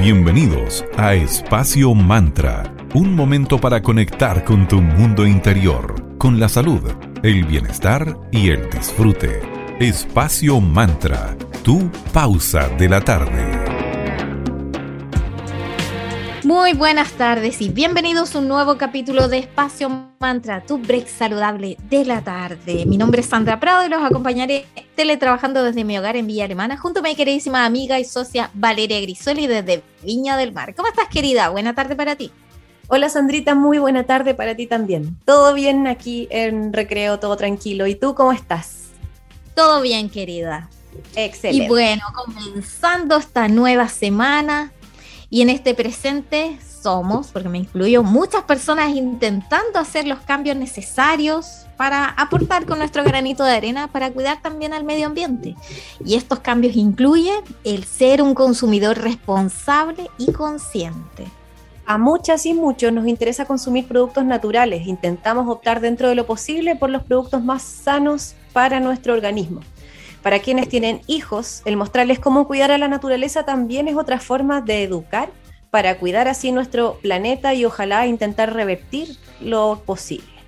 Bienvenidos a Espacio Mantra, un momento para conectar con tu mundo interior, con la salud, el bienestar y el disfrute. Espacio Mantra, tu pausa de la tarde. Muy buenas tardes y bienvenidos a un nuevo capítulo de Espacio Mantra, tu break saludable de la tarde. Mi nombre es Sandra Prado y los acompañaré teletrabajando desde mi hogar en Villa Alemana junto a mi queridísima amiga y socia Valeria Grisoli desde Viña del Mar. ¿Cómo estás, querida? Buena tarde para ti. Hola Sandrita, muy buena tarde para ti también. Todo bien aquí en recreo, todo tranquilo. ¿Y tú cómo estás? Todo bien, querida. Excelente. Y bueno, comenzando esta nueva semana, y en este presente somos, porque me incluyo, muchas personas intentando hacer los cambios necesarios para aportar con nuestro granito de arena para cuidar también al medio ambiente. Y estos cambios incluyen el ser un consumidor responsable y consciente. A muchas y muchos nos interesa consumir productos naturales. Intentamos optar dentro de lo posible por los productos más sanos para nuestro organismo. Para quienes tienen hijos, el mostrarles cómo cuidar a la naturaleza también es otra forma de educar para cuidar así nuestro planeta y ojalá intentar revertir lo posible.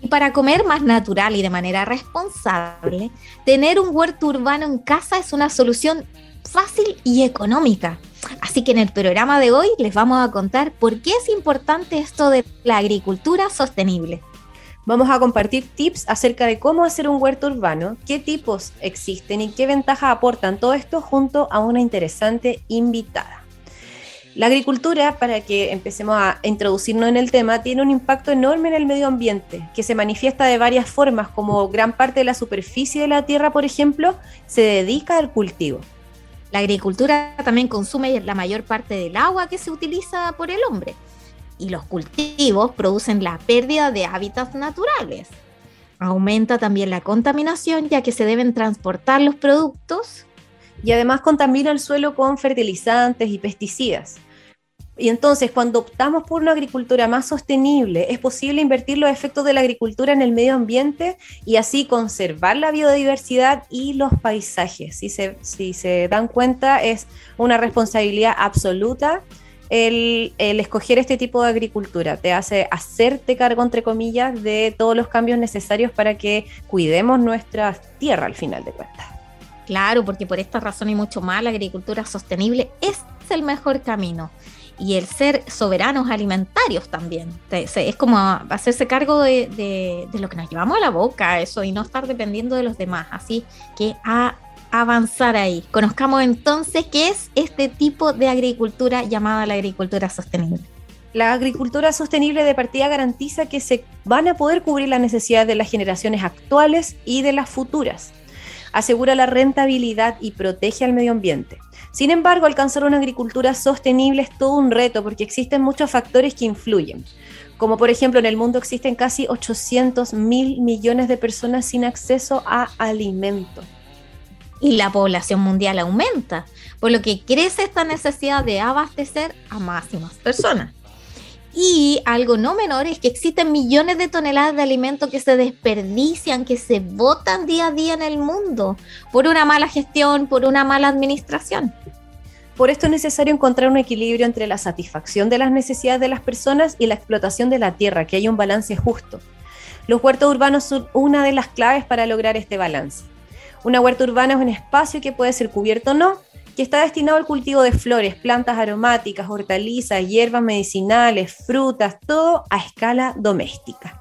Y para comer más natural y de manera responsable, tener un huerto urbano en casa es una solución fácil y económica. Así que en el programa de hoy les vamos a contar por qué es importante esto de la agricultura sostenible. Vamos a compartir tips acerca de cómo hacer un huerto urbano, qué tipos existen y qué ventajas aportan todo esto junto a una interesante invitada. La agricultura, para que empecemos a introducirnos en el tema, tiene un impacto enorme en el medio ambiente, que se manifiesta de varias formas, como gran parte de la superficie de la tierra, por ejemplo, se dedica al cultivo. La agricultura también consume la mayor parte del agua que se utiliza por el hombre y los cultivos producen la pérdida de hábitats naturales. Aumenta también la contaminación ya que se deben transportar los productos. Y además contamina el suelo con fertilizantes y pesticidas. Y entonces, cuando optamos por una agricultura más sostenible, es posible invertir los efectos de la agricultura en el medio ambiente y así conservar la biodiversidad y los paisajes. Si se, si se dan cuenta, es una responsabilidad absoluta el, escoger este tipo de agricultura, te hace hacerte cargo, entre comillas, de todos los cambios necesarios para que cuidemos nuestra tierra al final de cuentas. Claro, porque por esta razón y mucho más, la agricultura sostenible es el mejor camino. Y el ser soberanos alimentarios también. Es como hacerse cargo de, de lo que nos llevamos a la boca, eso, y no estar dependiendo de los demás. Así que a avanzar ahí. Conozcamos entonces qué es este tipo de agricultura llamada la agricultura sostenible. La agricultura sostenible de partida garantiza que se van a poder cubrir las necesidades de las generaciones actuales y de las futuras. Asegura la rentabilidad y protege al medio ambiente. Sin embargo, alcanzar una agricultura sostenible es todo un reto porque existen muchos factores que influyen. Como por ejemplo, en el mundo existen casi 800 mil millones de personas sin acceso a alimentos y la población mundial aumenta, por lo que crece esta necesidad de abastecer a más y más personas. Y algo no menor es que existen millones de toneladas de alimentos que se desperdician, que se botan día a día en el mundo por una mala gestión, por una mala administración. Por esto es necesario encontrar un equilibrio entre la satisfacción de las necesidades de las personas y la explotación de la tierra, que haya un balance justo. Los huertos urbanos son una de las claves para lograr este balance. Una huerta urbana es un espacio que puede ser cubierto o no, que está destinado al cultivo de flores, plantas aromáticas, hortalizas, hierbas medicinales, frutas, todo a escala doméstica.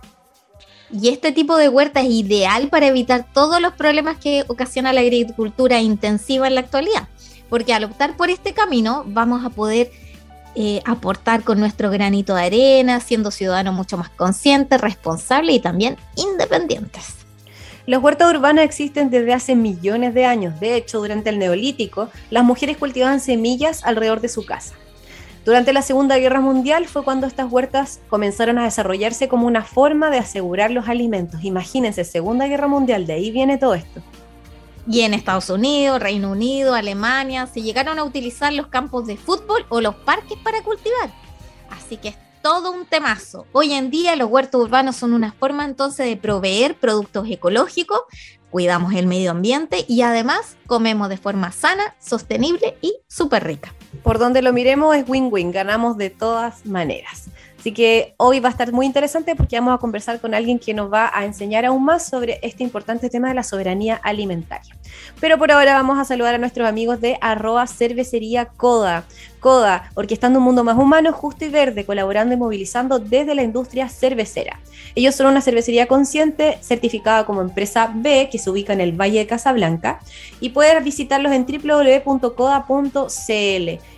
Y este tipo de huerta es ideal para evitar todos los problemas que ocasiona la agricultura intensiva en la actualidad, porque al optar por este camino vamos a poder eh, aportar con nuestro granito de arena, siendo ciudadanos mucho más conscientes, responsables y también independientes. Los huertos urbanos existen desde hace millones de años. De hecho, durante el Neolítico, las mujeres cultivaban semillas alrededor de su casa. Durante la Segunda Guerra Mundial fue cuando estas huertas comenzaron a desarrollarse como una forma de asegurar los alimentos. Imagínense, Segunda Guerra Mundial, de ahí viene todo esto. Y en Estados Unidos, Reino Unido, Alemania, se llegaron a utilizar los campos de fútbol o los parques para cultivar. Así que todo un temazo. Hoy en día los huertos urbanos son una forma entonces de proveer productos ecológicos, cuidamos el medio ambiente y además comemos de forma sana, sostenible y súper rica. por donde lo miremos es win-win, ganamos de todas maneras. Así que hoy va a estar muy interesante porque vamos a conversar con alguien que nos va a enseñar aún más sobre este importante tema de la soberanía alimentaria. Pero por ahora vamos a saludar a nuestros amigos de arroba cervecería Coda. Coda, orquestando un mundo más humano, justo y verde, colaborando y movilizando desde la industria cervecera. Ellos son una cervecería consciente, certificada como empresa B, que se ubica en el Valle de Casablanca, y puedes visitarlos en www.coda.cl.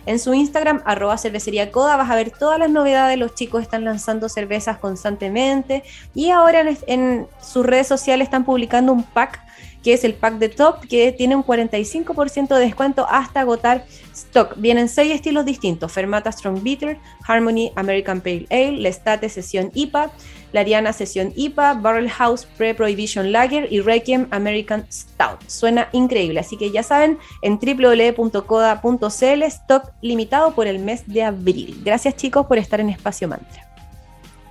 En su Instagram, arroba cervecería Coda, vas a ver todas las novedades, los chicos están lanzando cervezas constantemente, y ahora en, en sus redes sociales están publicando un pack que es el pack de top, que tiene un 45% de descuento hasta agotar stock. Vienen seis estilos distintos: Fermata Strong Bitter, Harmony American Pale Ale, Lestate Sesión IPA, Lariana Sesión IPA, Barrel House Pre-Prohibition Lager y Requiem American Stout. Suena increíble, así que ya saben, en www.coda.cl, stock limitado por el mes de abril. Gracias chicos por estar en Espacio Mantra.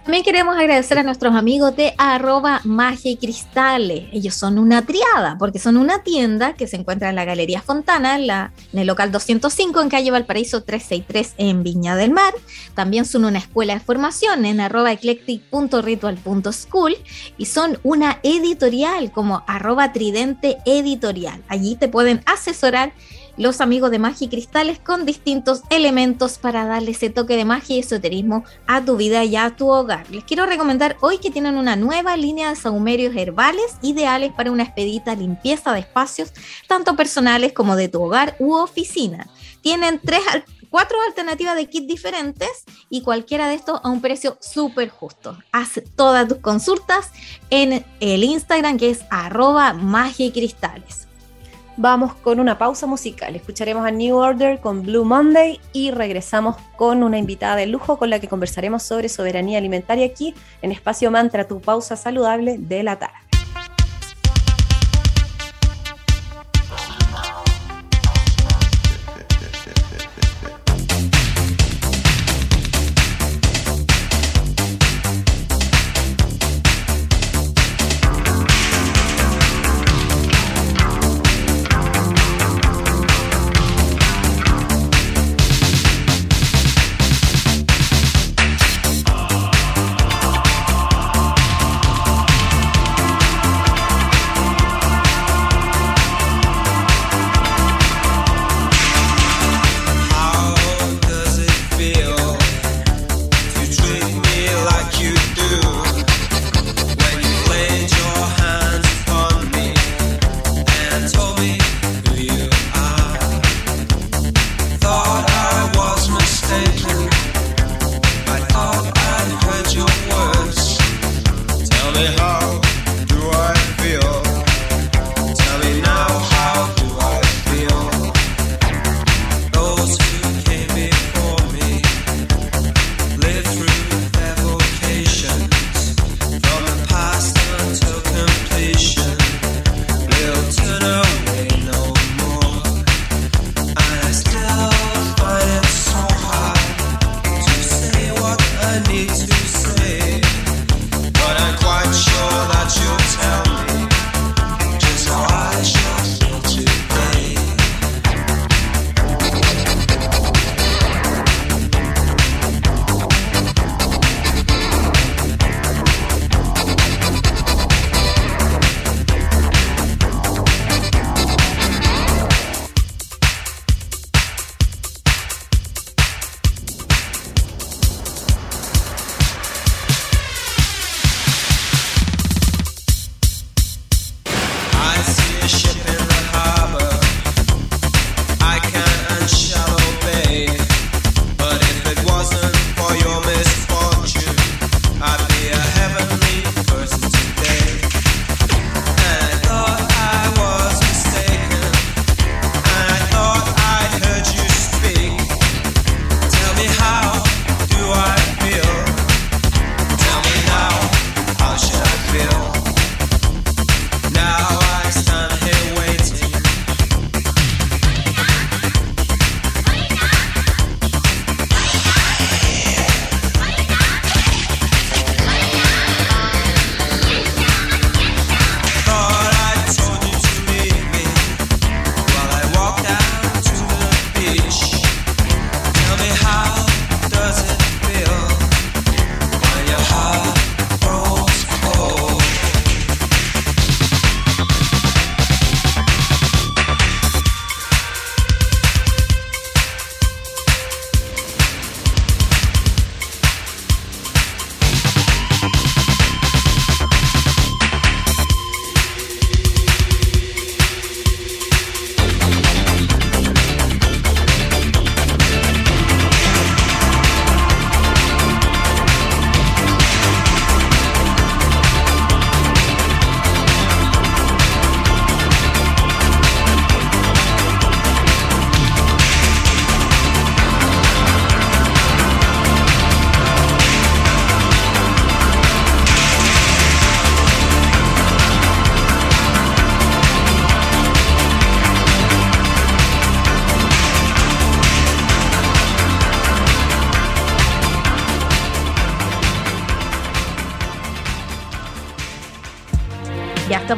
También queremos agradecer a nuestros amigos de arroba magia y cristales. Ellos son una triada, porque son una tienda que se encuentra en la Galería Fontana, en, el local 205 en calle Valparaíso 363 en Viña del Mar. También son una escuela de formación en arroba eclectic.ritual.school y son una editorial como arroba tridente editorial. Allí te pueden asesorar los amigos de Magia y Cristales con distintos elementos para darle ese toque de magia y esoterismo a tu vida y a tu hogar. Les quiero recomendar hoy que tienen una nueva línea de saumerios herbales ideales para una expedita limpieza de espacios, tanto personales como de tu hogar u oficina. Tienen tres cuatro alternativas de kit diferentes y cualquiera de estos a un precio súper justo. Haz todas tus consultas en el Instagram que es arroba cristales vamos con una pausa musical. Escucharemos a New Order con Blue Monday y regresamos con una invitada de lujo con la que conversaremos sobre soberanía alimentaria aquí en Espacio Mantra, tu pausa saludable de la tarde.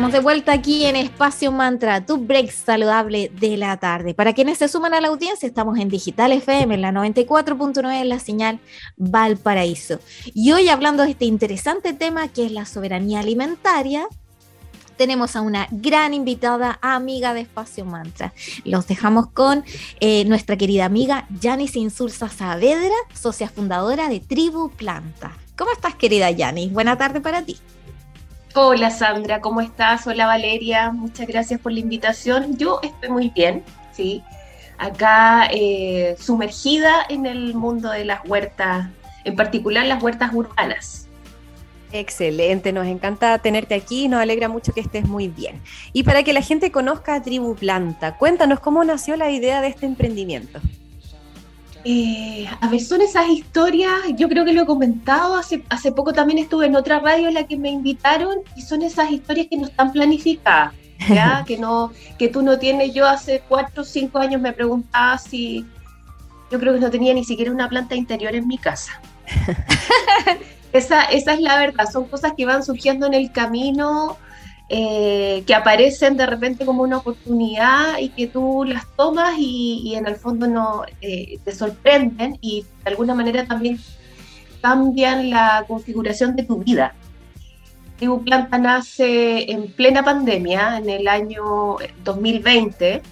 Estamos de vuelta aquí en Espacio Mantra, tu break saludable de la tarde. Para quienes se suman a la audiencia, estamos en Digital FM, en la 94.9, en la señal Valparaíso. Y hoy hablando de este interesante tema que es la soberanía alimentaria, tenemos a una gran invitada, amiga de Espacio Mantra. Los dejamos con eh, nuestra querida amiga Yanis Insulza Saavedra, socia fundadora de Tribu Planta. ¿Cómo estás, querida Yanis? Buena tarde para ti. Hola Sandra, ¿cómo estás? Hola Valeria, muchas gracias por la invitación. Yo estoy muy bien, sí. Acá eh, sumergida en el mundo de las huertas, en particular las huertas urbanas. Excelente, nos encanta tenerte aquí, nos alegra mucho que estés muy bien. Y para que la gente conozca a Tribu Planta, cuéntanos cómo nació la idea de este emprendimiento. Eh, a ver, son esas historias, yo creo que lo he comentado, hace, hace poco también estuve en otra radio en la que me invitaron y son esas historias que no están planificadas, ¿ya? que, no, que tú no tienes, yo hace cuatro o cinco años me preguntaba si, yo creo que no tenía ni siquiera una planta interior en mi casa. esa, esa es la verdad, son cosas que van surgiendo en el camino eh, que aparecen de repente como una oportunidad y que tú las tomas y, en el fondo no eh, te sorprenden y de alguna manera también cambian la configuración de tu vida. Tribu Planta nace en plena pandemia, en el año 2020,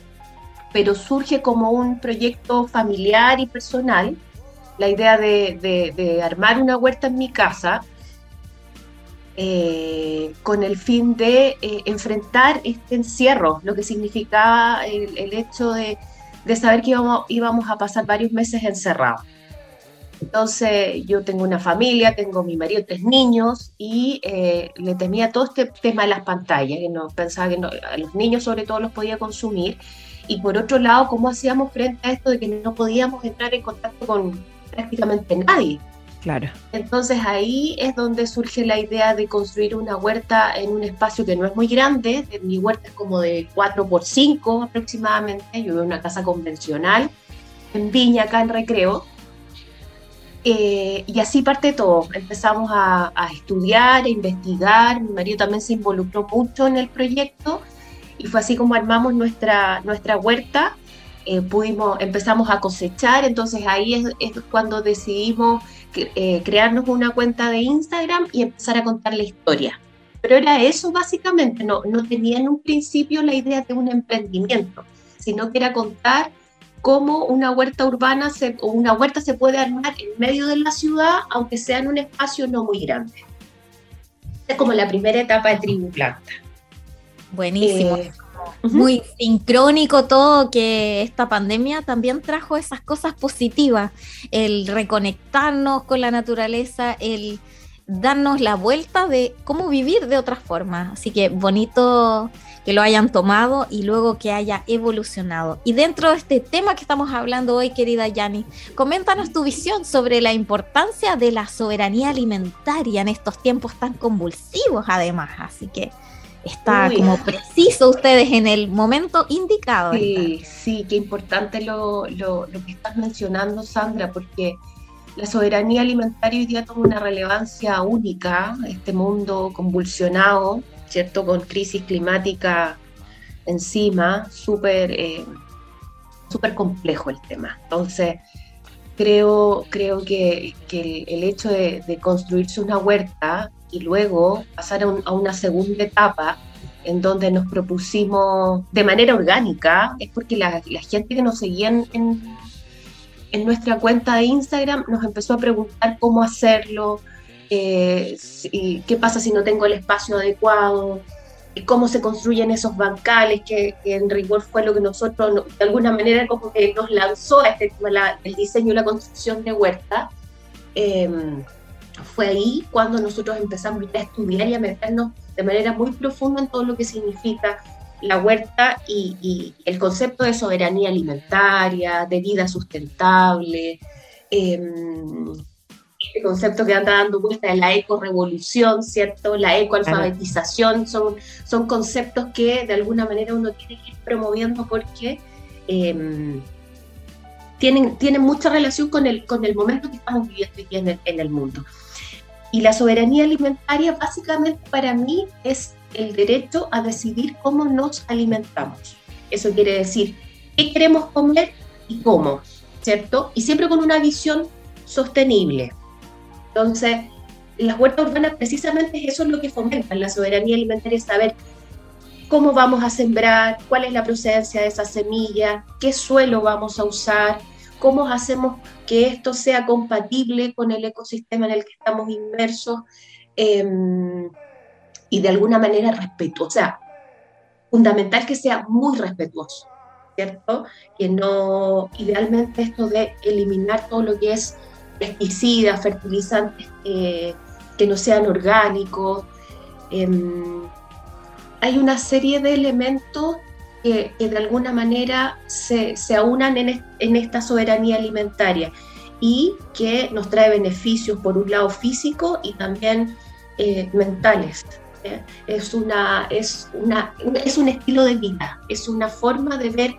pero surge como un proyecto familiar y personal. La idea de armar una huerta en mi casa eh, con el fin de eh, enfrentar este encierro, lo que significaba el, hecho de, saber que íbamos, íbamos, a pasar varios meses encerrados. Entonces yo tengo una familia, tengo mi marido, tres niños y eh, le temía todo este tema de las pantallas, que no pensaba que a los niños sobre todo los podía consumir. Y por otro lado, ¿cómo hacíamos frente a esto de que no podíamos entrar en contacto con prácticamente nadie? Entonces ahí es donde surge la idea de construir una huerta en un espacio que no es muy grande. Mi huerta es como de 4 por 5 aproximadamente. Yo vivo en una casa convencional en Viña, acá en Recreo. Eh, y así parte todo. Empezamos a, estudiar, a investigar. Mi marido también se involucró mucho en el proyecto y fue así como armamos nuestra, nuestra huerta. Eh, pudimos, empezamos a cosechar, entonces ahí es cuando decidimos eh, crearnos una cuenta de Instagram y empezar a contar la historia. Pero era eso básicamente, no, no tenía en un principio la idea de un emprendimiento, sino que era contar cómo una huerta urbana se, o una huerta se puede armar en medio de la ciudad, aunque sea en un espacio no muy grande. Es como la primera etapa de Tribu Planta. Buenísimo. Eh, muy sincrónico todo, que esta pandemia también trajo esas cosas positivas, el reconectarnos con la naturaleza, el darnos la vuelta de cómo vivir de otra forma. Así que bonito que lo hayan tomado y luego que haya evolucionado. Y dentro de este tema que estamos hablando hoy, querida Yani, coméntanos tu visión sobre la importancia de la soberanía alimentaria en estos tiempos tan convulsivos además. Así que está como preciso ustedes en el momento indicado. Sí, sí, qué importante lo, lo, que estás mencionando, Sandra, porque la soberanía alimentaria hoy día toma una relevancia única, este mundo convulsionado, ¿cierto? Con crisis climática encima, súper eh, complejo el tema. Entonces, creo, creo que, el, hecho de, de construirse una huerta y luego pasar a, una segunda etapa en donde nos propusimos de manera orgánica, es porque la, gente que nos seguía en, en, nuestra cuenta de Instagram nos empezó a preguntar cómo hacerlo, eh, qué pasa si no tengo el espacio adecuado, cómo se construyen esos bancales, que, en rigor fue lo que nosotros, de alguna manera, como que nos lanzó a este, el diseño y la construcción de huerta. Em, fue ahí cuando nosotros empezamos a estudiar y a meternos de manera muy profunda en todo lo que significa la huerta y, el concepto de soberanía alimentaria, de vida sustentable, eh, este concepto que anda dando vuelta de la eco-revolución, ¿cierto? La ecoalfabetización, son, son conceptos que de alguna manera uno tiene que ir promoviendo porque em, tienen, tienen mucha relación con el, con el momento que estamos viviendo en el, en el mundo. Y la soberanía alimentaria básicamente para mí es el derecho a decidir cómo nos alimentamos. Eso quiere decir qué queremos comer y cómo, ¿cierto? Y siempre con una visión sostenible. Entonces, las huertas urbanas precisamente eso es lo que fomentan la soberanía alimentaria, saber cómo vamos a sembrar, cuál es la procedencia de esa semilla, qué suelo vamos a usar, cómo hacemos que esto sea compatible con el ecosistema en el que estamos inmersos em, y de alguna manera respetuoso. O sea, fundamental que sea muy respetuoso, ¿cierto? Que no, idealmente esto de eliminar todo lo que es pesticidas, fertilizantes eh, que no sean orgánicos. Em, hay una serie de elementos que, de alguna manera se, se aunan en, en, esta soberanía alimentaria y que nos trae beneficios por un lado físico y también eh, mentales. ¿eh? Es, una, es, una, es un estilo de vida, es una forma de ver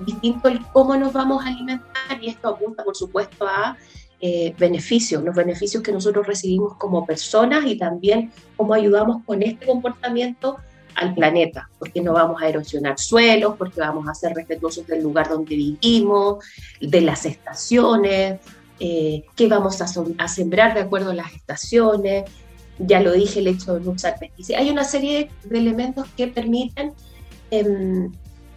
distinto el cómo nos vamos a alimentar y esto apunta por supuesto a eh, beneficios, los beneficios que nosotros recibimos como personas y también cómo ayudamos con este comportamiento al planeta, porque no vamos a erosionar suelos, porque vamos a ser respetuosos del lugar donde vivimos, de las estaciones, eh, qué vamos a, sembrar de acuerdo a las estaciones, ya lo dije, el hecho de no usar pesticidas. Hay una serie de elementos que permiten em,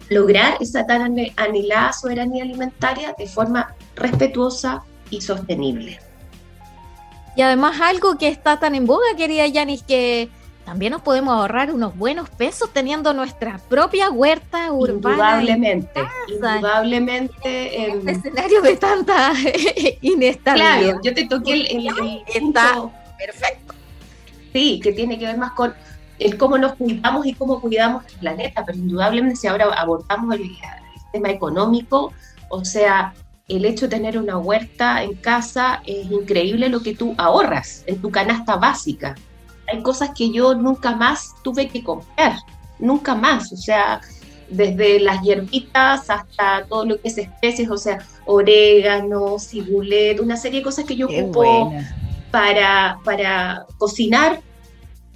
lograr esa tan anhelada soberanía alimentaria de forma respetuosa y sostenible. Y además algo que está tan en boga, querida Yanis, que también nos podemos ahorrar unos buenos pesos teniendo nuestra propia huerta urbana. Indudablemente, indudablemente. En este escenario de tanta inestabilidad. Claro, yo te toqué el, Está perfecto. Sí, que tiene que ver más con el cómo nos cuidamos y cómo cuidamos el planeta, pero indudablemente si ahora abordamos el, tema económico, o sea, el hecho de tener una huerta en casa es increíble lo que tú ahorras en tu canasta básica hay cosas que yo nunca más tuve que comprar, nunca más, o sea, desde las hierbitas hasta todo lo que es especies, o sea, orégano, cibulet, una serie de cosas que yo ocupo para, para cocinar,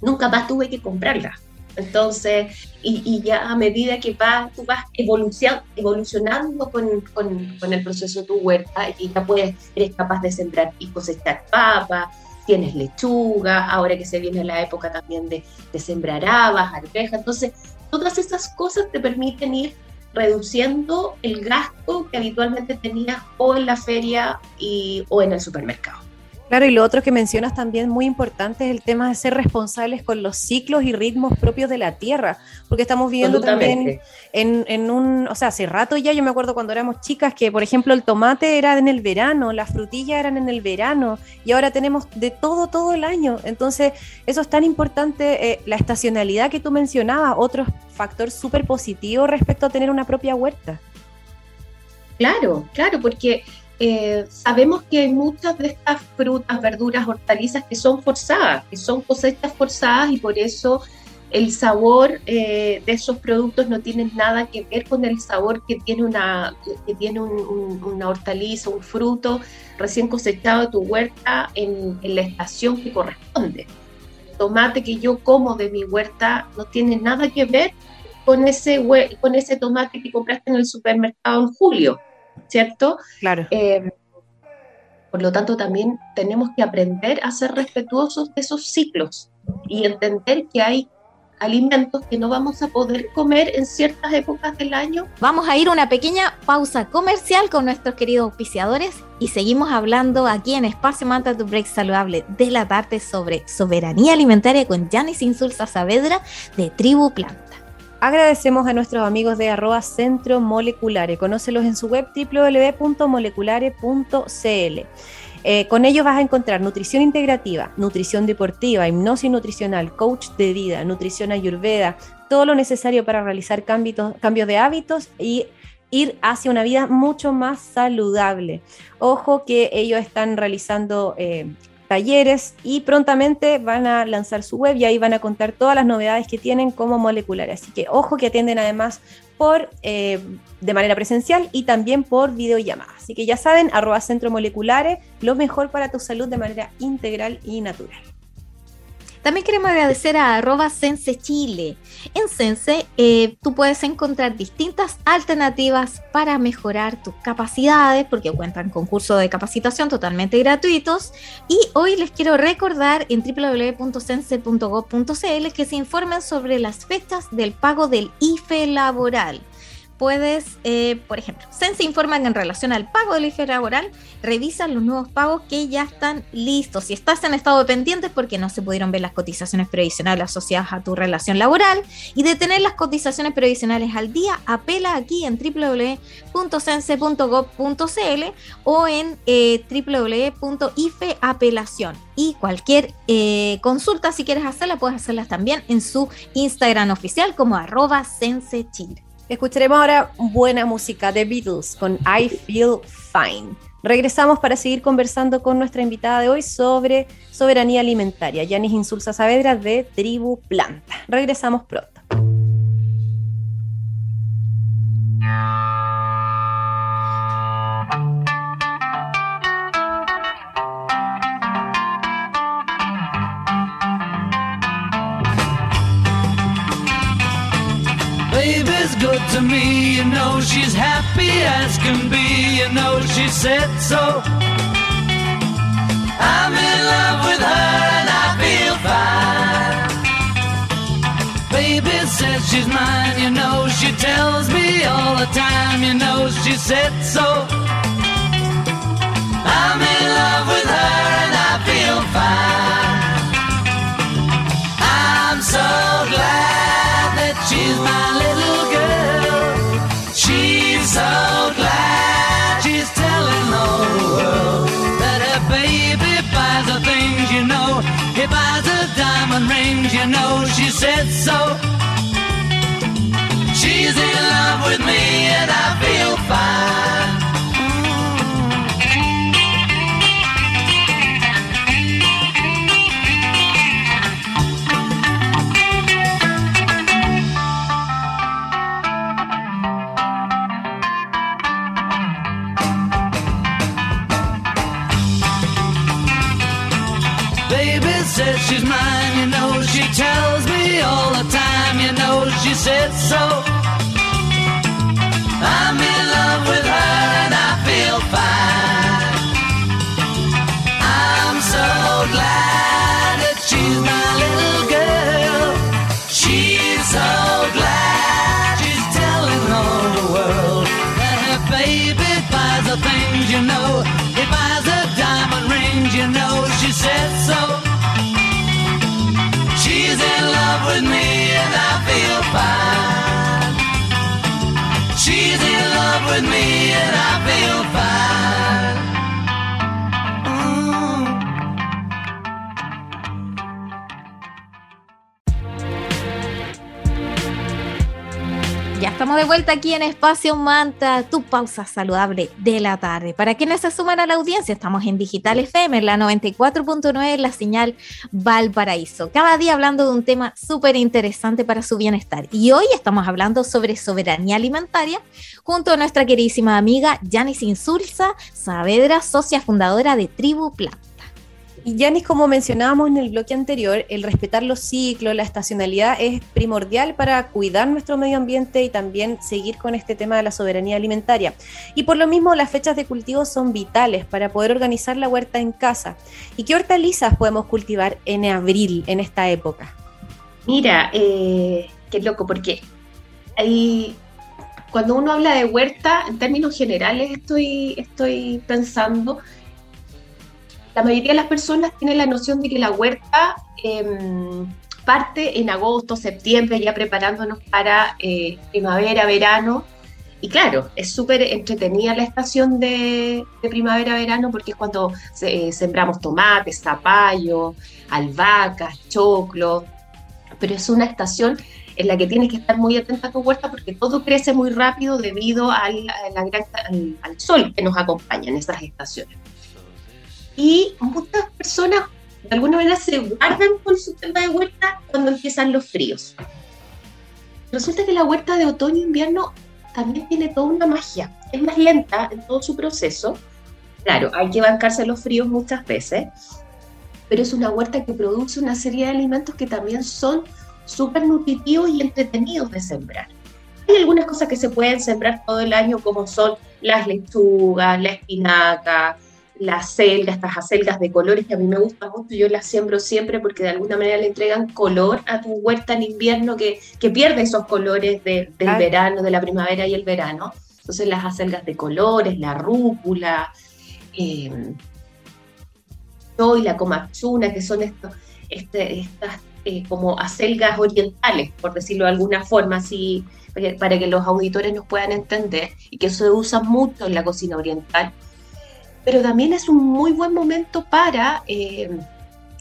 nunca más tuve que comprarlas. Entonces, y, ya a medida que vas, tú vas evolucionando con, con, el proceso de tu huerta y ya puedes, eres capaz de sembrar y cosechar papas, tienes lechuga, ahora que se viene la época también de, sembrar habas, arvejas, entonces todas esas cosas te permiten ir reduciendo el gasto que habitualmente tenías o en la feria y, o en el supermercado. Claro, y lo otro que mencionas también muy importante es el tema de ser responsables con los ciclos y ritmos propios de la tierra, porque estamos viviendo también en, en, un, o sea, hace rato ya, yo me acuerdo cuando éramos chicas que, por ejemplo, el tomate era en el verano, las frutillas eran en el verano, y ahora tenemos de todo, todo el año. Entonces, eso es tan importante, eh, la estacionalidad que tú mencionabas, otro factor súper positivo respecto a tener una propia huerta. Claro, claro, porque eh, sabemos que hay muchas de estas frutas, verduras, hortalizas que son forzadas, que son cosechas forzadas y por eso el sabor eh, de esos productos no tiene nada que ver con el sabor que tiene una, que tiene una hortaliza, un fruto recién cosechado de tu huerta en, en la estación que corresponde. El tomate que yo como de mi huerta no tiene nada que ver con ese, con ese tomate que compraste en el supermercado en julio ¿cierto? Claro. Eh, por lo tanto, también tenemos que aprender a ser respetuosos de esos ciclos y entender que hay alimentos que no vamos a poder comer en ciertas épocas del año. Vamos a ir a una pequeña pausa comercial con nuestros queridos auspiciadores y seguimos hablando aquí en Espacio Manta tu Break Saludable de la tarde sobre soberanía alimentaria con Janis Insulza Saavedra de Tribu Planta. Agradecemos a nuestros amigos de arroba Centro Moleculare. Conócelos en su web www.moleculare.cl. Eh, con ellos vas a encontrar nutrición integrativa, nutrición deportiva, hipnosis nutricional, coach de vida, nutrición ayurveda, todo lo necesario para realizar cambios, de hábitos y ir hacia una vida mucho más saludable. Ojo que ellos están realizando eh, talleres y prontamente van a lanzar su web y ahí van a contar todas las novedades que tienen como moleculares. Así que ojo que atienden además por eh, de manera presencial y también por videollamada. Así que ya saben, arroba centro moleculares, lo mejor para tu salud de manera integral y natural. También queremos agradecer a arroba Sense Chile. En Sense eh, tú puedes encontrar distintas alternativas para mejorar tus capacidades porque cuentan con cursos de capacitación totalmente gratuitos. Y hoy les quiero recordar en www.sense.gov.cl que se informen sobre las fechas del pago del IFE laboral puedes, eh, por ejemplo, Sense informa que en relación al pago del IFE laboral, revisan los nuevos pagos que ya están listos. Si estás en estado de pendientes porque no se pudieron ver las cotizaciones previsionales asociadas a tu relación laboral y de tener las cotizaciones previsionales al día, apela aquí en www.sense.gov.cl o en eh, www.ifeapelación. Y cualquier eh, consulta, si quieres hacerla, puedes hacerla también en su Instagram oficial como arroba sensechile. Escucharemos ahora buena música de Beatles con I Feel Fine. Regresamos para seguir conversando con nuestra invitada de hoy sobre soberanía alimentaria, Yanis Insulza Saavedra de Tribu Planta. Regresamos pronto. Good to me, you know she's happy as can be, you know she said so. I'm in love with her and I feel fine. Baby says she's mine, you know she tells me all the time, you know she said so. I'm in love with her rings, you know. She said so. She's in love with me and I feel fine. Glad estamos de vuelta aquí en Espacio Manta, tu pausa saludable de la tarde. Para quienes se suman a la audiencia, estamos en Digital FM, en la 94.9, la señal Valparaíso. Cada día hablando de un tema súper interesante para su bienestar. Y hoy estamos hablando sobre soberanía alimentaria junto a nuestra queridísima amiga Yanis Insulza Saavedra, socia fundadora de Tribu Plan. Y Yanis, como mencionábamos en el bloque anterior, el respetar los ciclos, la estacionalidad es primordial para cuidar nuestro medio ambiente y también seguir con este tema de la soberanía alimentaria. Y por lo mismo, las fechas de cultivo son vitales para poder organizar la huerta en casa. ¿Y qué hortalizas podemos cultivar en abril, en esta época? Mira, eh, qué loco, porque hay, cuando uno habla de huerta, en términos generales estoy, estoy pensando, la mayoría de las personas tienen la noción de que la huerta em, parte en agosto, septiembre, ya preparándonos para eh, primavera, verano. Y claro, es súper entretenida la estación de, de primavera-verano porque es cuando eh, sembramos tomates, zapallo, albahacas, choclo, pero es una estación en la que tienes que estar muy atenta a tu huerta porque todo crece muy rápido debido al, al- al sol que nos acompaña en esas estaciones. Y muchas personas de alguna manera se guardan con su tema de huerta cuando empiezan los fríos. Resulta que la huerta de otoño-invierno también tiene toda una magia. Es más lenta en todo su proceso. Claro, hay que bancarse los fríos muchas veces. pero es una huerta que produce una serie de alimentos que también son súper nutritivos y entretenidos de sembrar. Hay algunas cosas que se pueden sembrar todo el año, como son las lechugas, la espinaca, las selgas, estas acelgas de colores que a mí me gustan mucho, yo las siembro siempre porque de alguna manera le entregan color a tu huerta en invierno que, que pierde esos colores de- del verano, de la primavera y el verano. Entonces las acelgas de colores, la rúcula, eh, y la comatsuna, que son estos, este, estas eh, como acelgas orientales, por decirlo de alguna forma, así, para que- para que los auditores nos puedan entender, y que se usa mucho en la cocina oriental. Pero también es un muy buen momento para eh,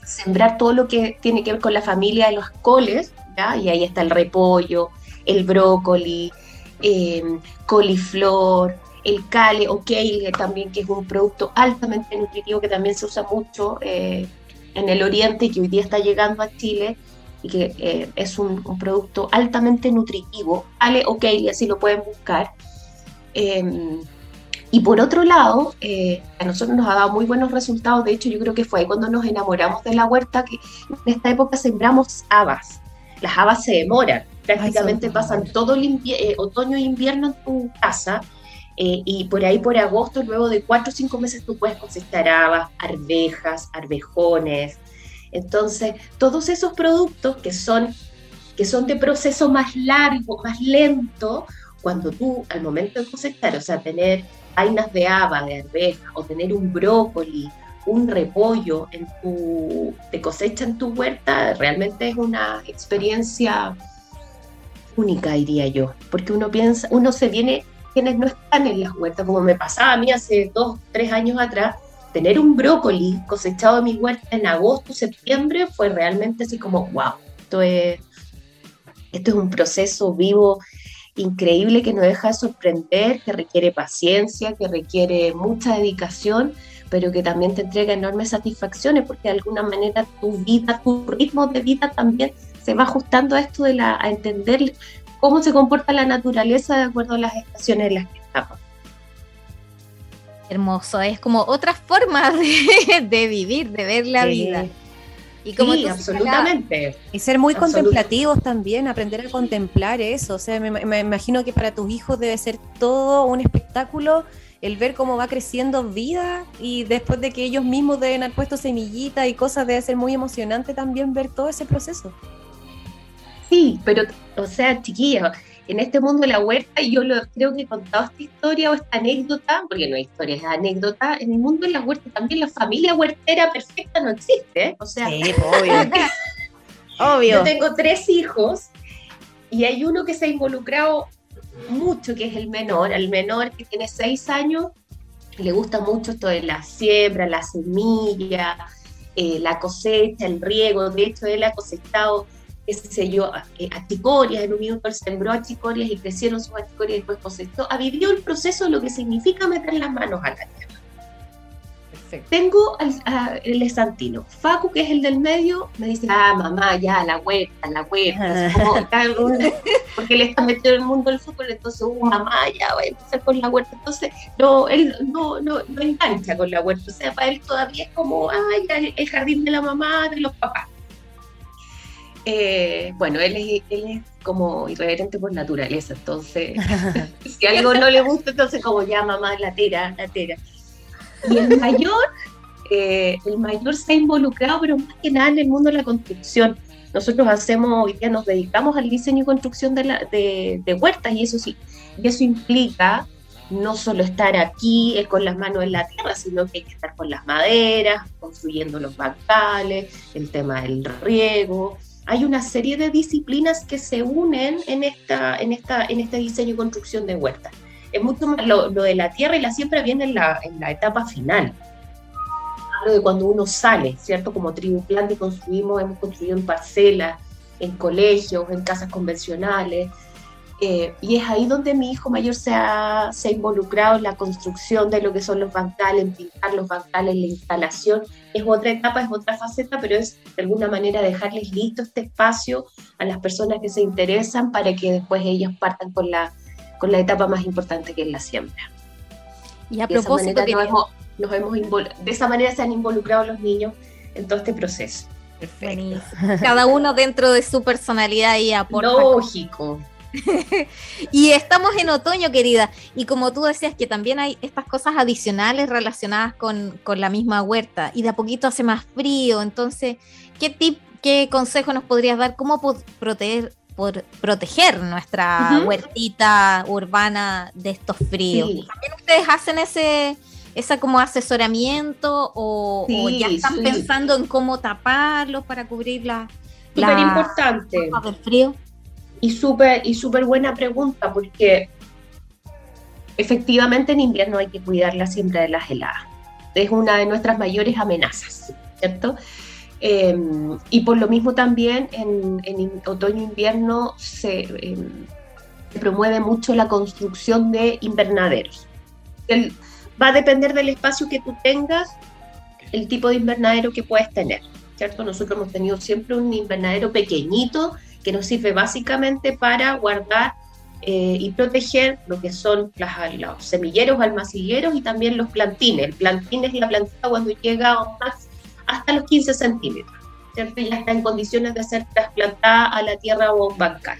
sembrar todo lo que tiene que ver con la familia de los coles, ¿ya? y ahí está el repollo, el brócoli, eh, coliflor, el cale o kale también, que es un producto altamente nutritivo que también se usa mucho eh, en el oriente y que hoy día está llegando a Chile y que eh, es un, producto altamente nutritivo, cale o kale, así lo pueden buscar. Y por otro lado, eh, a nosotros nos ha dado muy buenos resultados, de hecho yo creo que fue ahí cuando nos enamoramos de la huerta, que en esta época sembramos habas. Las habas se demoran, prácticamente pasan todo el eh, otoño e invierno en tu casa, eh, y por ahí por agosto, luego de cuatro o cinco meses, tú puedes cosechar habas, arvejas, arvejones. Entonces, todos esos productos que son, que son de proceso más largo, más lento, cuando tú al momento de cosechar, o sea, tener vainas de haba, de arveja, o tener un brócoli, un repollo en tu, de cosecha en tu huerta, realmente es una experiencia única, diría yo, porque uno piensa, uno se viene, quienes no están en las huertas, como me pasaba a mí hace dos, tres años atrás, tener un brócoli cosechado en mi huerta en agosto, septiembre, fue realmente así como, wow, esto es, esto es un proceso vivo increíble que nos deja de sorprender, que requiere paciencia, que requiere mucha dedicación, pero que también te entrega enormes satisfacciones, porque de alguna manera tu vida, tu ritmo de vida también se va ajustando a esto de la, a entender cómo se comporta la naturaleza de acuerdo a las estaciones en las que estamos. Hermoso, es como otra forma de, de vivir, de ver la Sí. vida. Y como sí, absolutamente. Y ser muy contemplativos también, aprender a contemplar eso. O sea, me, me imagino que para tus hijos debe ser todo un espectáculo el ver cómo va creciendo vida y después de que ellos mismos deben haber puesto semillitas y cosas, debe ser muy emocionante también ver todo ese proceso. Sí, pero, o sea, chiquillos, en este mundo de la huerta, y yo lo, creo que he contado esta historia o esta anécdota, porque no hay historia, es anécdota, en el mundo de la huerta también la familia huertera perfecta no existe, ¿eh? O sea, obvio. Yo obvio. tengo tres hijos y hay uno que se ha involucrado mucho, que es el menor. Al menor que tiene seis años, le gusta mucho esto de la siembra, la semilla, eh, la cosecha, el riego. De hecho, él ha cosechado, qué sé yo, a- eh, achicorias. En un minuto él sembró achicorias y crecieron sus achicorias y después cosechó. Ha vivido el proceso de lo que significa meter las manos a la tierra. Perfecto. Tengo al, a- el estantino. Facu, que es el del medio, me dice, ah, mamá, ya, la huerta, la huerta. Uno- porque él está metido en el mundo del fútbol, entonces, uh, mamá, ya, voy a empezar con la huerta. Entonces, no, él no, no, no engancha con la huerta. O sea, para él todavía es como, ah, ya, el jardín de la mamá, de los papás. Eh, bueno, él es, él es como irreverente por naturaleza, entonces si algo no le gusta, entonces como ya mamá, la tira, la. Y el mayor, eh, el mayor se ha involucrado, pero más que nada en el mundo de la construcción. Nosotros hacemos, hoy día nos dedicamos al diseño y construcción de, la- de- de huertas y eso sí, y eso implica no solo estar aquí eh, con las manos en la tierra, sino que hay que estar con las maderas, construyendo los bancales, el tema del riego. Hay una serie de disciplinas que se unen en, esta, en, esta, en este diseño y construcción de huertas es mucho más, lo, lo de la tierra y la siembra viene en la, en la etapa final. Hablo de cuando uno sale, ¿cierto? Como tribu plan construimos, hemos construido en parcelas, en colegios, en casas convencionales. Eh, y es ahí donde mi hijo mayor se ha, se ha involucrado en la construcción de lo que son los bancales, en pintar los bancales, la instalación. Es otra etapa, es otra faceta, pero es de alguna manera dejarles listo este espacio a las personas que se interesan para que después ellas partan con la, con la etapa más importante que es la siembra. Y a de esa propósito, manera que nos hemos- nos hemos de esa manera se han involucrado los niños en todo este proceso. Buenísimo. Cada uno dentro de su personalidad y aporta. Lógico. Y estamos en otoño, querida. Y como tú decías, que también hay estas cosas adicionales relacionadas con, con la misma huerta. Y de a poquito hace más frío. Entonces, ¿qué tip, qué consejo nos podrías dar? ¿Cómo proteger, por proteger nuestra huertita urbana de estos fríos? Sí. ¿También ustedes hacen ese, esa como asesoramiento o, o ya están sí. pensando en cómo taparlos para cubrir la, Súper la importante. del frío? Y súper y súper buena pregunta, porque efectivamente en invierno hay que cuidar la siembra de las heladas. Es una de nuestras mayores amenazas, ¿cierto? Eh, y por lo mismo también en, en otoño-invierno se, eh, se promueve mucho la construcción de invernaderos. El- va a depender del espacio que tú tengas, el tipo de invernadero que puedes tener, ¿cierto? Nosotros hemos tenido siempre un invernadero pequeñito que nos sirve básicamente para guardar eh, y proteger lo que son las- los semilleros, almacilleros y también los plantines. El plantín es la plantita cuando llega a max hasta los 15 centímetros, ¿cierto? Ya está en condiciones de ser trasplantada a la tierra o a un bancal.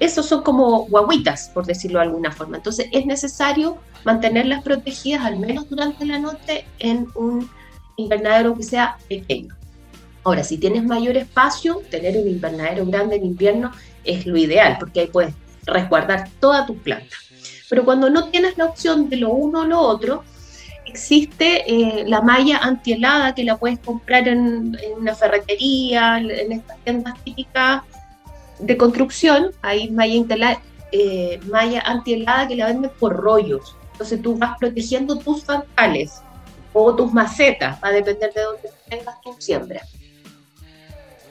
Esos son como guaguitas, por decirlo de alguna forma. Entonces es necesario mantenerlas protegidas al menos durante la noche en un invernadero que sea pequeño. Ahora, si tienes mayor espacio, tener un invernadero grande en invierno es lo ideal, porque ahí puedes resguardar todas tus plantas. Pero cuando no tienes la opción de lo uno o lo otro, existe eh, la malla antihelada que la puedes comprar en, una ferretería, en estas tiendas típicas de construcción. Hay malla, eh, malla antihelada que la venden por rollos. Entonces tú vas protegiendo tus bancales o tus macetas, va a depender de dónde tengas tu siembra.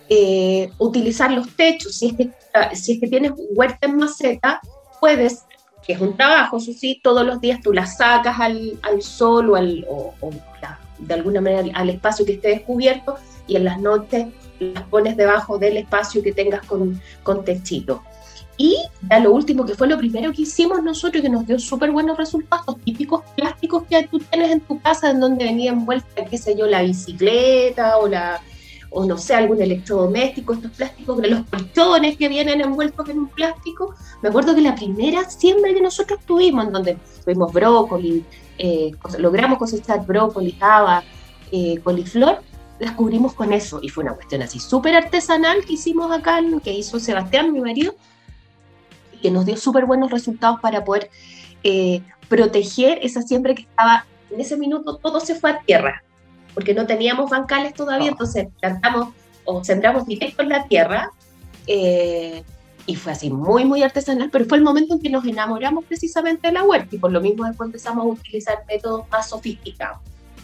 Eh, utilizar los techos, si es, que, ah, si es que tienes huerta en maceta, puedes, que es un trabajo, eso sí, todos los días tú las sacas al, al sol o, al, o, o la- de alguna manera al, espacio que esté descubierto y en las noches las pones debajo del espacio que tengas con, con techito. Y ya lo último, que fue lo primero que hicimos nosotros, que nos dio súper buenos resultados, típicos plásticos que tú tienes en tu casa, en donde venía envuelta, qué sé yo, la bicicleta o la o no sé, algún electrodoméstico, estos plásticos, los colchones que vienen envueltos en un plástico. Me acuerdo que la primera siembra que nosotros tuvimos, en donde tuvimos brócoli, eh, logramos cosechar brócoli, haba, eh, coliflor, las cubrimos con eso. Y fue una cuestión así súper artesanal que hicimos acá, que hizo Sebastián, mi marido, y que nos dio súper buenos resultados para poder eh, proteger esa siembra que estaba, en ese minuto todo se fue a tierra, porque no teníamos bancales todavía, Oh. entonces plantamos o sembramos directo en la tierra. eh, y fue así muy, muy artesanal, pero fue el momento en que nos enamoramos precisamente de la huerta y por lo mismo después empezamos a utilizar métodos más sofisticados.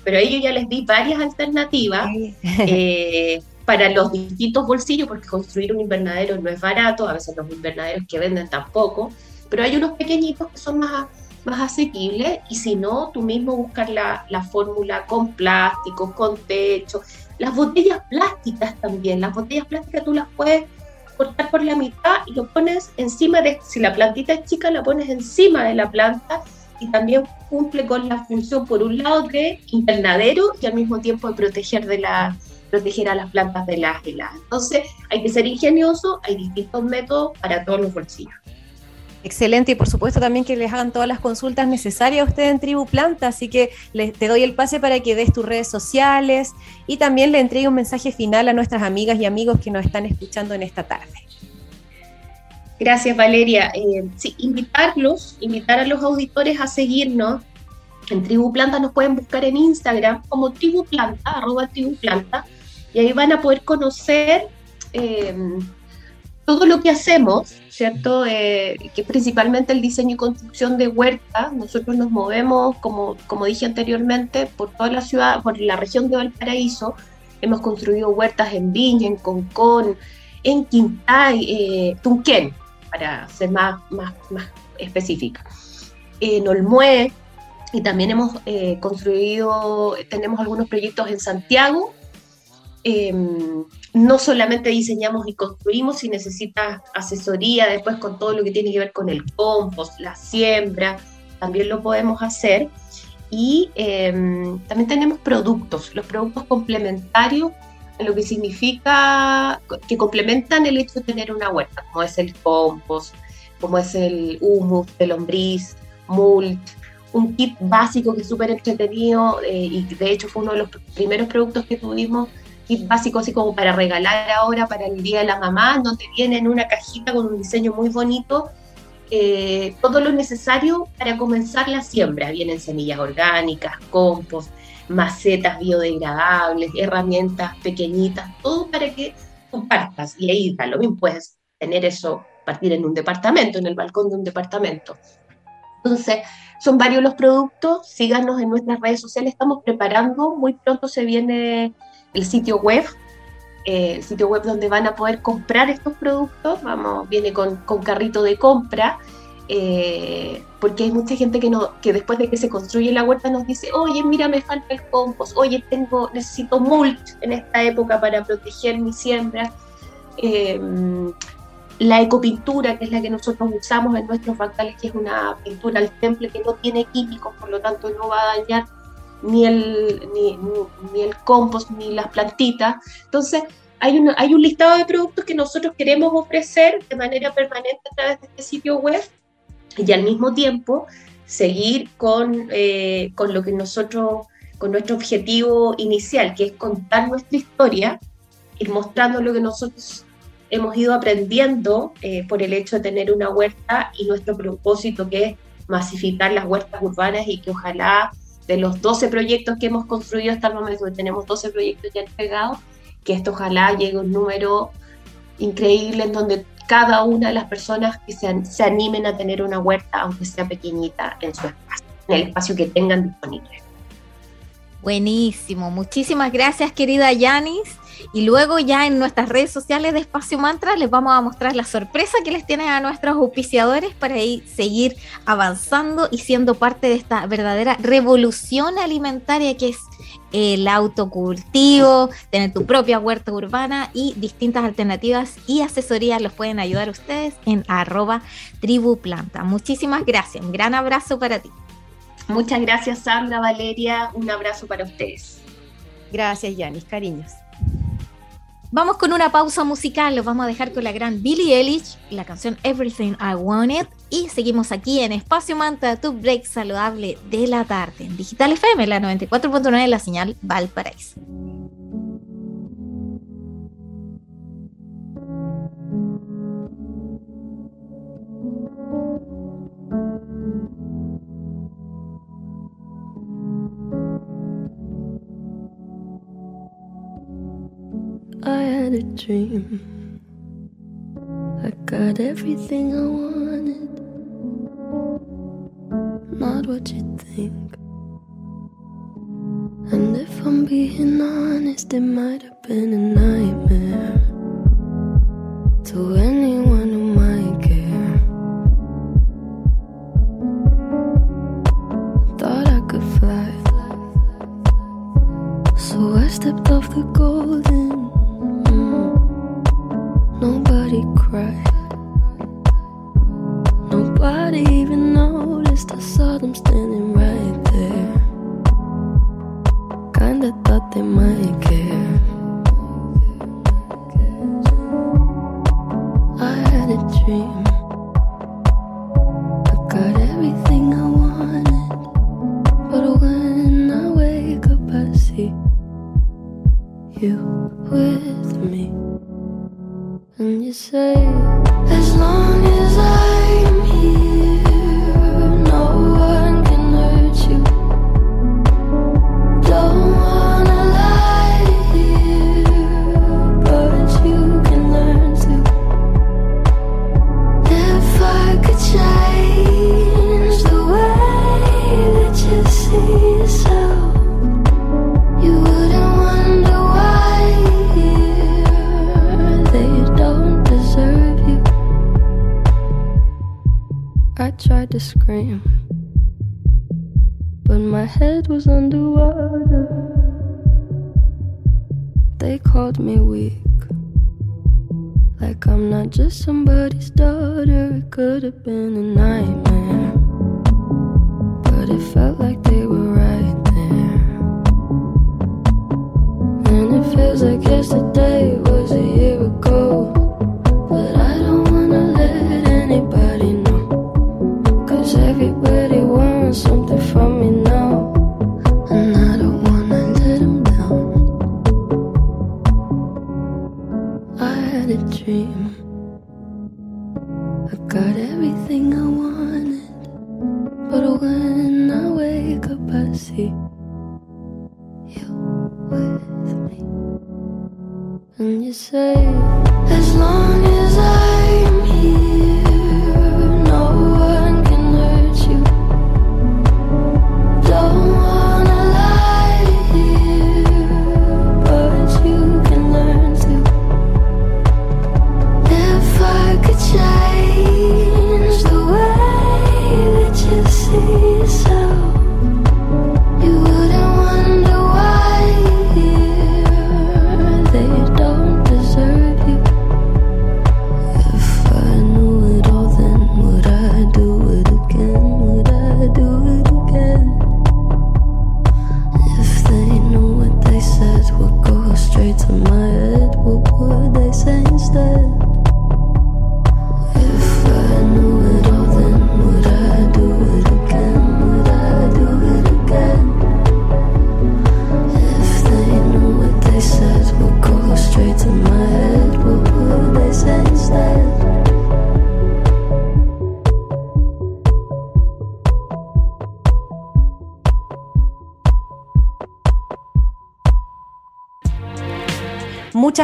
Pero a ellos ya les di varias alternativas eh, para los distintos bolsillos, porque construir un invernadero no es barato, a veces los invernaderos que venden tampoco, pero hay unos pequeñitos que son más, más asequibles y si no, tú mismo buscar la, la fórmula con plásticos, con techo, las botellas plásticas también, las botellas plásticas tú las puedes cortar por la mitad y lo pones encima de, si la plantita es chica, la pones encima de la planta y también cumple con la función, por un lado, de invernadero y al mismo tiempo de proteger, de la, proteger a las plantas de las heladas. Entonces, hay que ser ingenioso, hay distintos métodos para todos los bolsillos. Excelente, y por supuesto también que les hagan todas las consultas necesarias a ustedes en Tribu Planta, así que te doy el pase para que des tus redes sociales y también le entregue un mensaje final a nuestras amigas y amigos que nos están escuchando en esta tarde. Gracias, Valeria. Eh, sí, invitarlos, invitar a los auditores a seguirnos. En Tribu Planta nos pueden buscar en Instagram como Tribu Planta, arroba Tribu Planta, y ahí van a poder conocer eh, todo lo que hacemos, ¿cierto? Eh, que principalmente el diseño y construcción de huertas. Nosotros nos movemos, como, como dije anteriormente, por toda la ciudad, por la región de Valparaíso. Hemos construido huertas en Viña, en Concón, en Quintay, eh, Tunquén, para ser más, más, más específica. En Olmué, y también hemos eh, construido, tenemos algunos proyectos en Santiago. Eh, no solamente diseñamos y construimos, si necesitas asesoría después con todo lo que tiene que ver con el compost, la siembra, también lo podemos hacer. y em, también tenemos productos, los productos complementarios lo que significa que complementan el hecho de tener una huerta, como es el compost, como es el humus, el lombriz, mulch, un kit básico que es súper entretenido eh, y de hecho fue uno de los primeros productos que tuvimos, kit básico así como para regalar ahora para el Día de la Mamá, donde viene en una cajita con un diseño muy bonito eh, todo lo necesario para comenzar la siembra. Vienen semillas orgánicas, compost, macetas biodegradables, herramientas pequeñitas, todo para que compartas. Y ahí lo mismo, puedes tener eso, partir en un departamento, en el balcón de un departamento. Entonces, son varios los productos, síganos en nuestras redes sociales, estamos preparando, muy pronto se viene el sitio web, eh, el sitio web donde van a poder comprar estos productos, vamos, viene con, carrito de compra, eh, porque hay mucha gente que, no, que después de que se construye la huerta nos dice, oye, mira, me falta el compost, oye, tengo, necesito mulch en esta época para proteger mi siembra. Eh, la ecopintura, que es la que nosotros usamos en nuestros bancales, que es una pintura al temple que no tiene químicos, por lo tanto no va a dañar ni el, ni, el compost ni las plantitas. Entonces, hay, hay un listado de productos que nosotros queremos ofrecer de manera permanente a través de este sitio web y al mismo tiempo seguir con, eh, con lo que nosotros, con nuestro objetivo inicial, que es contar nuestra historia, ir mostrando lo que nosotros hemos ido aprendiendo eh, por el hecho de tener una huerta y nuestro propósito que es masificar las huertas urbanas y que ojalá de los 12 proyectos que hemos construido hasta el momento, tenemos 12 proyectos ya entregados, que esto ojalá llegue un número increíble en donde cada una de las personas que se, se animen a tener una huerta, aunque sea pequeñita, en su espacio, en el espacio que tengan disponible. Buenísimo, muchísimas gracias querida Yanis. Y luego ya en nuestras redes sociales de Espacio Mantra les vamos a mostrar la sorpresa que les tienen a nuestros auspiciadores para ir, seguir avanzando y siendo parte de esta verdadera revolución alimentaria que es el autocultivo, tener tu propia huerta urbana y distintas alternativas y asesorías los pueden ayudar ustedes en arroba tribuplanta. Muchísimas gracias, un gran abrazo para ti. Muchas gracias Sandra, Valeria, un abrazo para ustedes. Gracias Yanis, cariños. Vamos con una pausa musical, los vamos a dejar con la gran Billie Eilish, la canción Everything I Wanted y seguimos aquí en Espacio Manta, tu break saludable de la tarde en Digital FM, la 94.9 la señal Valparaíso. Dream. I got everything I wanted. Not what you think. And if I'm being honest, it might have been a nightmare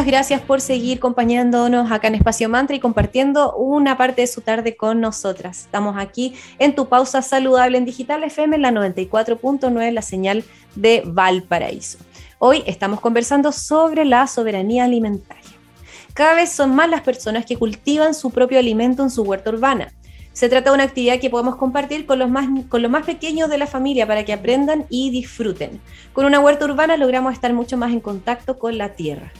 gracias por seguir acompañándonos acá en Espacio Mantra y compartiendo una parte de su tarde con nosotras. Estamos aquí en tu pausa saludable en Digital FM en la 94.9, la señal de Valparaíso. Hoy estamos conversando sobre la soberanía alimentaria. Cada vez son más las personas que cultivan su propio alimento en su huerta urbana. Se trata de una actividad que podemos compartir con los, más, con los más pequeños de la familia para que aprendan y disfruten. Con una huerta urbana logramos estar mucho más en contacto con la tierra.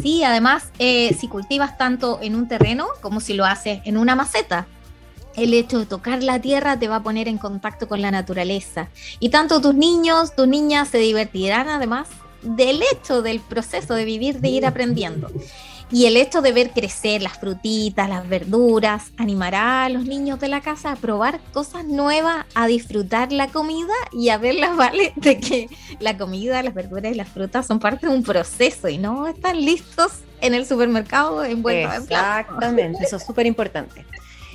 Sí, además, eh, si cultivas tanto en un terreno como si lo haces en una maceta, el hecho de tocar la tierra te va a poner en contacto con la naturaleza. Y tanto tus niños, tus niñas se divertirán además del hecho del proceso de vivir, de ir aprendiendo. Y el hecho de ver crecer las frutitas, las verduras, animará a los niños de la casa a probar cosas nuevas, a disfrutar la comida y a ver las vale de que la comida, las verduras y las frutas son parte de un proceso y no están listos en el supermercado envueltos en plástico. Exactamente, eso es súper importante.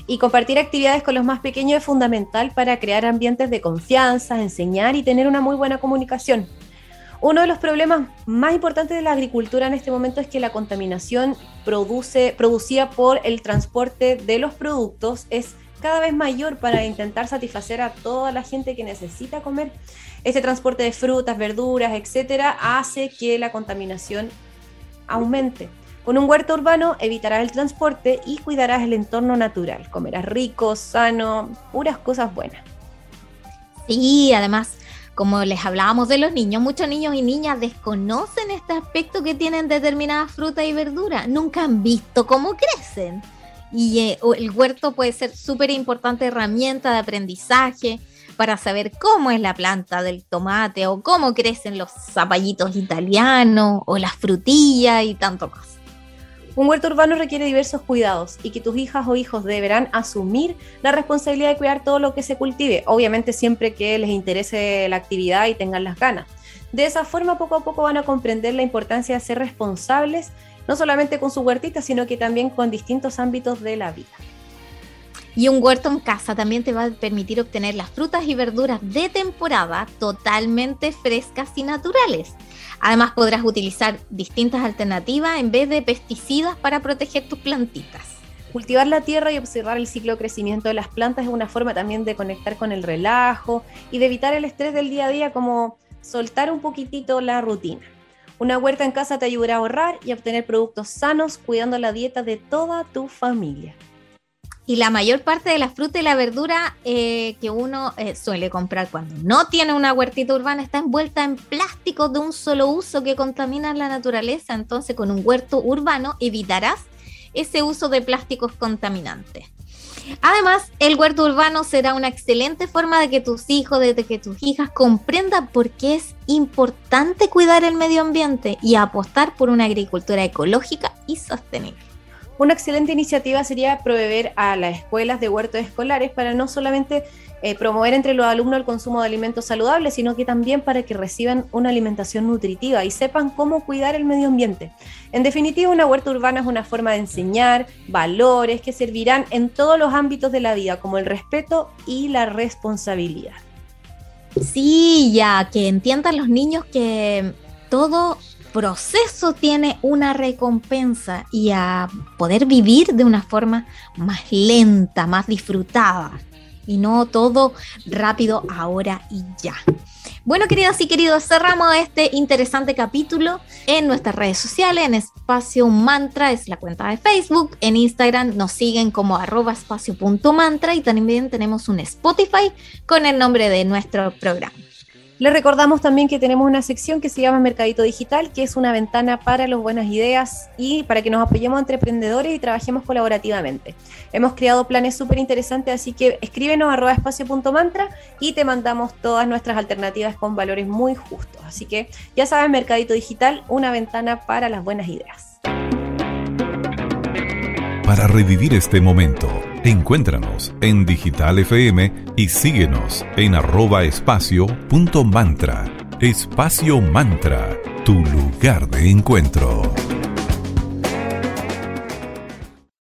Y compartir actividades con los más pequeños es fundamental para crear ambientes de confianza, enseñar y tener una muy buena comunicación. Uno de los problemas más importantes de la agricultura en este momento es que la contaminación produce, producida por el transporte de los productos es cada vez mayor para intentar satisfacer a toda la gente que necesita comer. Este transporte de frutas, verduras, etcétera, hace que la contaminación aumente. Con un huerto urbano evitarás el transporte y cuidarás el entorno natural. Comerás rico, sano, puras cosas buenas. Sí, además, como les hablábamos de los niños, muchos niños y niñas desconocen este aspecto que tienen determinadas frutas y verduras. Nunca han visto cómo crecen. Y eh, el huerto puede ser súper importante herramienta de aprendizaje para saber cómo es la planta del tomate o cómo crecen los zapallitos italianos o las frutillas y tanto más. Un huerto urbano requiere diversos cuidados y que tus hijas o hijos deberán asumir la responsabilidad de cuidar todo lo que se cultive, obviamente siempre que les interese la actividad y tengan las ganas. De esa forma, poco a poco van a comprender la importancia de ser responsables, no solamente con su huertita, sino que también con distintos ámbitos de la vida. Y un huerto en casa también te va a permitir obtener las frutas y verduras de temporada totalmente frescas y naturales. Además podrás utilizar distintas alternativas en vez de pesticidas para proteger tus plantitas. Cultivar la tierra y observar el ciclo de crecimiento de las plantas es una forma también de conectar con el relajo y de evitar el estrés del día a día, como soltar un poquitito la rutina. Una huerta en casa te ayudará a ahorrar y a obtener productos sanos, cuidando la dieta de toda tu familia. Y la mayor parte de la fruta y la verdura eh, que uno eh, suele comprar cuando no tiene una huertita urbana está envuelta en plásticos de un solo uso que contaminan la naturaleza. Entonces, con un huerto urbano evitarás ese uso de plásticos contaminantes. Además, el huerto urbano será una excelente forma de que tus hijos, de que tus hijas comprendan por qué es importante cuidar el medio ambiente y apostar por una agricultura ecológica y sostenible. Una excelente iniciativa sería proveer a las escuelas de huertos escolares para no solamente eh, promover entre los alumnos el consumo de alimentos saludables, sino que también para que reciban una alimentación nutritiva y sepan cómo cuidar el medio ambiente. En definitiva, una huerta urbana es una forma de enseñar valores que servirán en todos los ámbitos de la vida, como el respeto y la responsabilidad. Sí, ya que entiendan los niños que todo proceso tiene una recompensa y a poder vivir de una forma más lenta, más disfrutada y no todo rápido ahora y ya. Bueno, queridas y queridos, cerramos este interesante capítulo en nuestras redes sociales, en Espacio Mantra, es la cuenta de Facebook, en Instagram nos siguen como arroba espacio.mantra y también tenemos un Spotify con el nombre de nuestro programa. Les recordamos también que tenemos una sección que se llama Mercadito Digital, que es una ventana para las buenas ideas y para que nos apoyemos entre emprendedores y trabajemos colaborativamente. Hemos creado planes súper interesantes, así que escríbenos arroba espacio.mantra y te mandamos todas nuestras alternativas con valores muy justos. Así que ya saben, Mercadito Digital, una ventana para las buenas ideas. Para revivir este momento, encuéntranos en Digital FM y síguenos en arroba espacio. Espacio Mantra, tu lugar de encuentro.